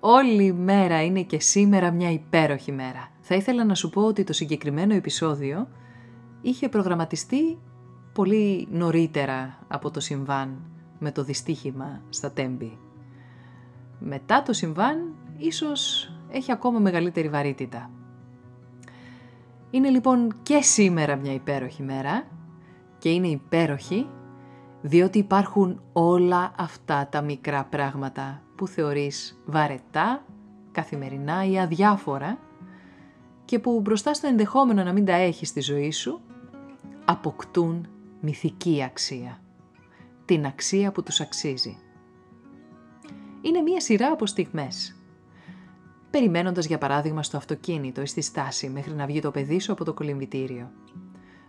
Όλη η μέρα είναι και σήμερα μια υπέροχη μέρα. Θα ήθελα να σου πω ότι το συγκεκριμένο επεισόδιο είχε προγραμματιστεί πολύ νωρίτερα από το συμβάν με το δυστύχημα στα Τέμπη. Μετά το συμβάν ίσως έχει ακόμα μεγαλύτερη βαρύτητα. Είναι λοιπόν και σήμερα μια υπέροχη μέρα και είναι υπέροχη διότι υπάρχουν όλα αυτά τα μικρά πράγματα που θεωρείς βαρετά, καθημερινά ή αδιάφορα και που μπροστά στο ενδεχόμενο να μην τα έχεις στη ζωή σου, αποκτούν μυθική αξία. Την αξία που τους αξίζει. Είναι μία σειρά από στιγμές. Περιμένοντας για παράδειγμα στο αυτοκίνητο ή στη στάση μέχρι να βγει το παιδί σου από το κολυμβητήριο.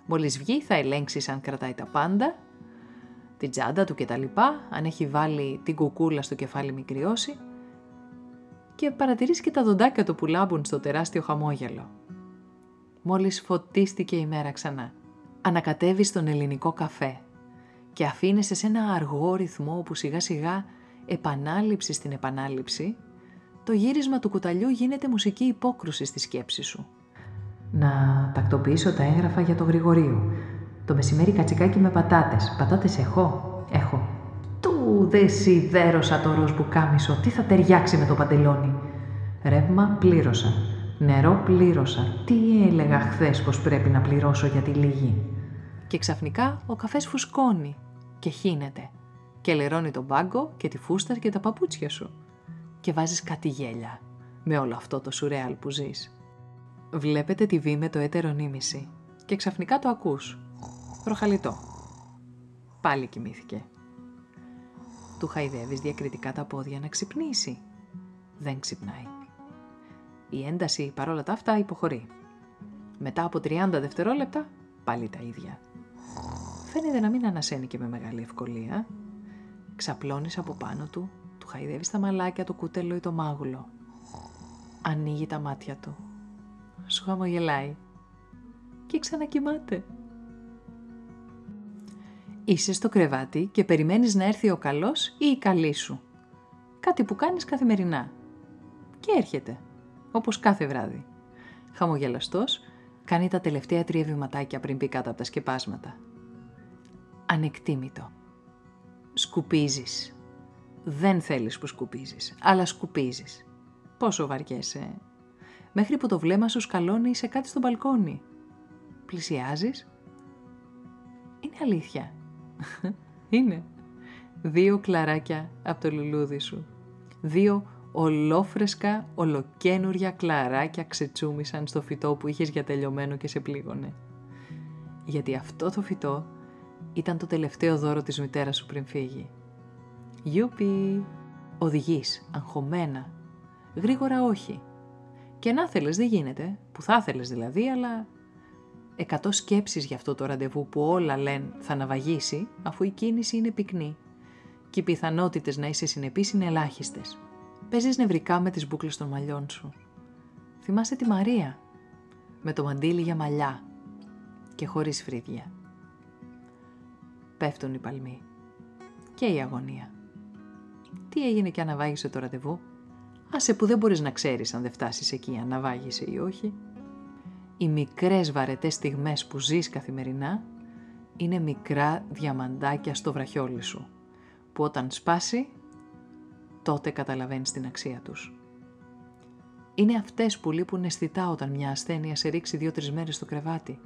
Μόλις βγει θα ελέγξεις αν κρατάει τα πάντα την τσάντα του κτλ. Αν έχει βάλει την κουκούλα στο κεφάλι μικριώσει και παρατηρείς και τα δοντάκια του που λάμπουν στο τεράστιο χαμόγελο. Μόλις φωτίστηκε η μέρα ξανά. Ανακατεύεις στον ελληνικό καφέ και αφήνεσαι σε ένα αργό ρυθμό που σιγά σιγά επανάληψη στην επανάληψη, το γύρισμα του κουταλιού γίνεται μουσική υπόκρουση στη σκέψη σου. Να τακτοποιήσω τα έγγραφα για το Γρηγορίου, το μεσημέρι κατσικάκι με πατάτες. Πατάτες έχω. Έχω. Του δε σιδέρωσα το ροζ που κάμισο. Τι θα ταιριάξει με το παντελόνι. Ρεύμα πλήρωσα. Νερό πλήρωσα. Τι έλεγα χθες πως πρέπει να πληρώσω για τη λίγη. Και ξαφνικά ο καφές φουσκώνει και χύνεται. Και λερώνει τον πάγκο και τη φούστα και τα παπούτσια σου. Και βάζεις κάτι γέλια με όλο αυτό το σουρεάλ που ζεις. Βλέπετε τη βή με το έτερο νήμιση και ξαφνικά το ακούς Προχαλιτό. Πάλι κοιμήθηκε. Του χαϊδεύεις διακριτικά τα πόδια να ξυπνήσει. Δεν ξυπνάει. Η ένταση παρόλα τα αυτά υποχωρεί. Μετά από 30 δευτερόλεπτα πάλι τα ίδια. Φαίνεται να μην ανασένει και με μεγάλη ευκολία. Ξαπλώνεις από πάνω του, του χαϊδεύεις τα μαλάκια, το κούτελο ή το μάγουλο. Ανοίγει τα μάτια του. Σου χαμογελάει. Και ξανακοιμάται. Είσαι στο κρεβάτι και περιμένεις να έρθει ο καλός ή η καλή σου. Κάτι που κάνεις καθημερινά. Και έρχεται, όπως κάθε βράδυ. Χαμογελαστός, κάνει τα τελευταία τρία βηματάκια πριν πει κάτω από τα σκεπάσματα. Ανεκτήμητο. Σκουπίζεις. Δεν θέλεις που σκουπίζεις, αλλά σκουπίζεις. Πόσο βαριέσαι. Μέχρι που το βλέμμα σου σκαλώνει σε κάτι στο μπαλκόνι. Πλησιάζεις. Είναι αλήθεια. Είναι. Δύο κλαράκια από το λουλούδι σου. Δύο ολόφρεσκα, ολοκένουρια κλαράκια ξετσούμισαν στο φυτό που είχες για τελειωμένο και σε πλήγωνε. Γιατί αυτό το φυτό ήταν το τελευταίο δώρο της μητέρας σου πριν φύγει. Γιούπι! Οδηγείς, αγχωμένα. Γρήγορα όχι. Και να θέλεις δεν γίνεται, που θα θέλεις δηλαδή, αλλά εκατό σκέψεις για αυτό το ραντεβού που όλα λένε θα ναυαγίσει, αφού η κίνηση είναι πυκνή. Και οι πιθανότητες να είσαι συνεπής είναι ελάχιστες. Παίζεις νευρικά με τις μπούκλες των μαλλιών σου. Θυμάσαι τη Μαρία, με το μαντίλι για μαλλιά και χωρίς φρύδια. Πέφτουν οι παλμοί και η αγωνία. Τι έγινε και αναβάγισε το ραντεβού; Άσε που δεν μπορείς να ξέρεις αν δεν φτάσεις εκεί αν αναβάγισε ή όχι οι μικρές βαρετές στιγμές που ζεις καθημερινά είναι μικρά διαμαντάκια στο βραχιόλι σου, που όταν σπάσει, τότε καταλαβαίνεις την αξία τους. Είναι αυτές που λείπουν αισθητά όταν μια ασθένεια σε ρίξει δύο-τρεις μέρες στο κρεβάτι.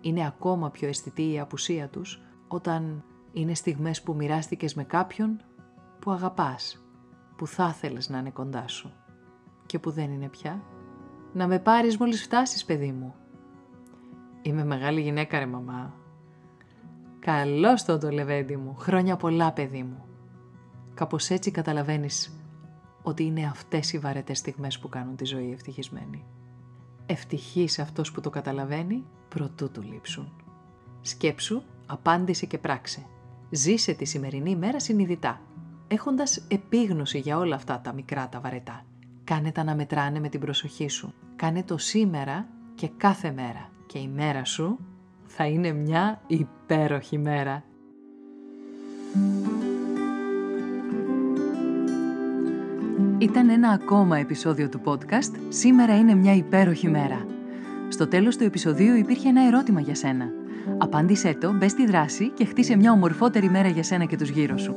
Είναι ακόμα πιο αισθητή η απουσία τους όταν είναι στιγμές που μοιράστηκες με κάποιον που αγαπάς, που θα ήθελες να είναι κοντά σου και που δεν είναι πια. Να με πάρεις μόλις φτάσεις, παιδί μου. Είμαι μεγάλη γυναίκα, ρε μαμά. Καλώς το το λεβέντι μου. Χρόνια πολλά, παιδί μου. Κάπως έτσι καταλαβαίνεις ότι είναι αυτές οι βαρετές στιγμές που κάνουν τη ζωή ευτυχισμένη. Ευτυχής αυτός που το καταλαβαίνει, προτού του λείψουν. Σκέψου, απάντησε και πράξε. Ζήσε τη σημερινή μέρα συνειδητά, έχοντας επίγνωση για όλα αυτά τα μικρά τα βαρετά. Κάνε τα να μετράνε με την προσοχή σου. Κάνε το σήμερα και κάθε μέρα. Και η μέρα σου θα είναι μια υπέροχη μέρα. Ήταν ένα ακόμα επεισόδιο του podcast «Σήμερα είναι μια υπέροχη μέρα». Στο τέλος του επεισοδίου υπήρχε ένα ερώτημα για σένα. Απάντησέ το, μπες στη δράση και χτίσε μια ομορφότερη μέρα για σένα και τους γύρω σου.